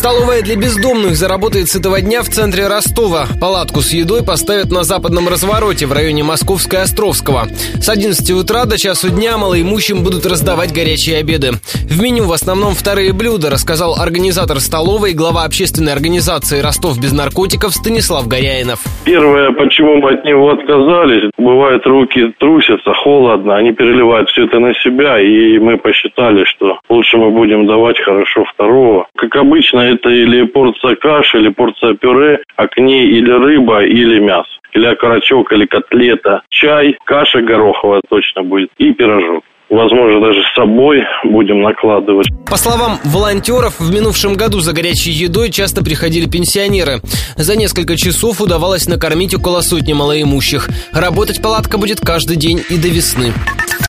Столовая для бездомных заработает с этого дня в центре Ростова. Палатку с едой поставят на западном развороте в районе Московской Островского. С 11 утра до часу дня малоимущим будут раздавать горячие обеды. В меню в основном вторые блюда, рассказал организатор столовой, глава общественной организации «Ростов без наркотиков» Станислав Горяинов. Первое, почему мы от него отказались, бывает руки трусятся, холодно, они переливают все это на себя, и мы посчитали, что лучше мы будем давать хорошо второго. Как обычно, это или порция каши, или порция пюре, а к ней или рыба, или мясо. Или окорочок, или котлета, чай, каша гороховая точно будет и пирожок возможно, даже с собой будем накладывать. По словам волонтеров, в минувшем году за горячей едой часто приходили пенсионеры. За несколько часов удавалось накормить около сотни малоимущих. Работать палатка будет каждый день и до весны.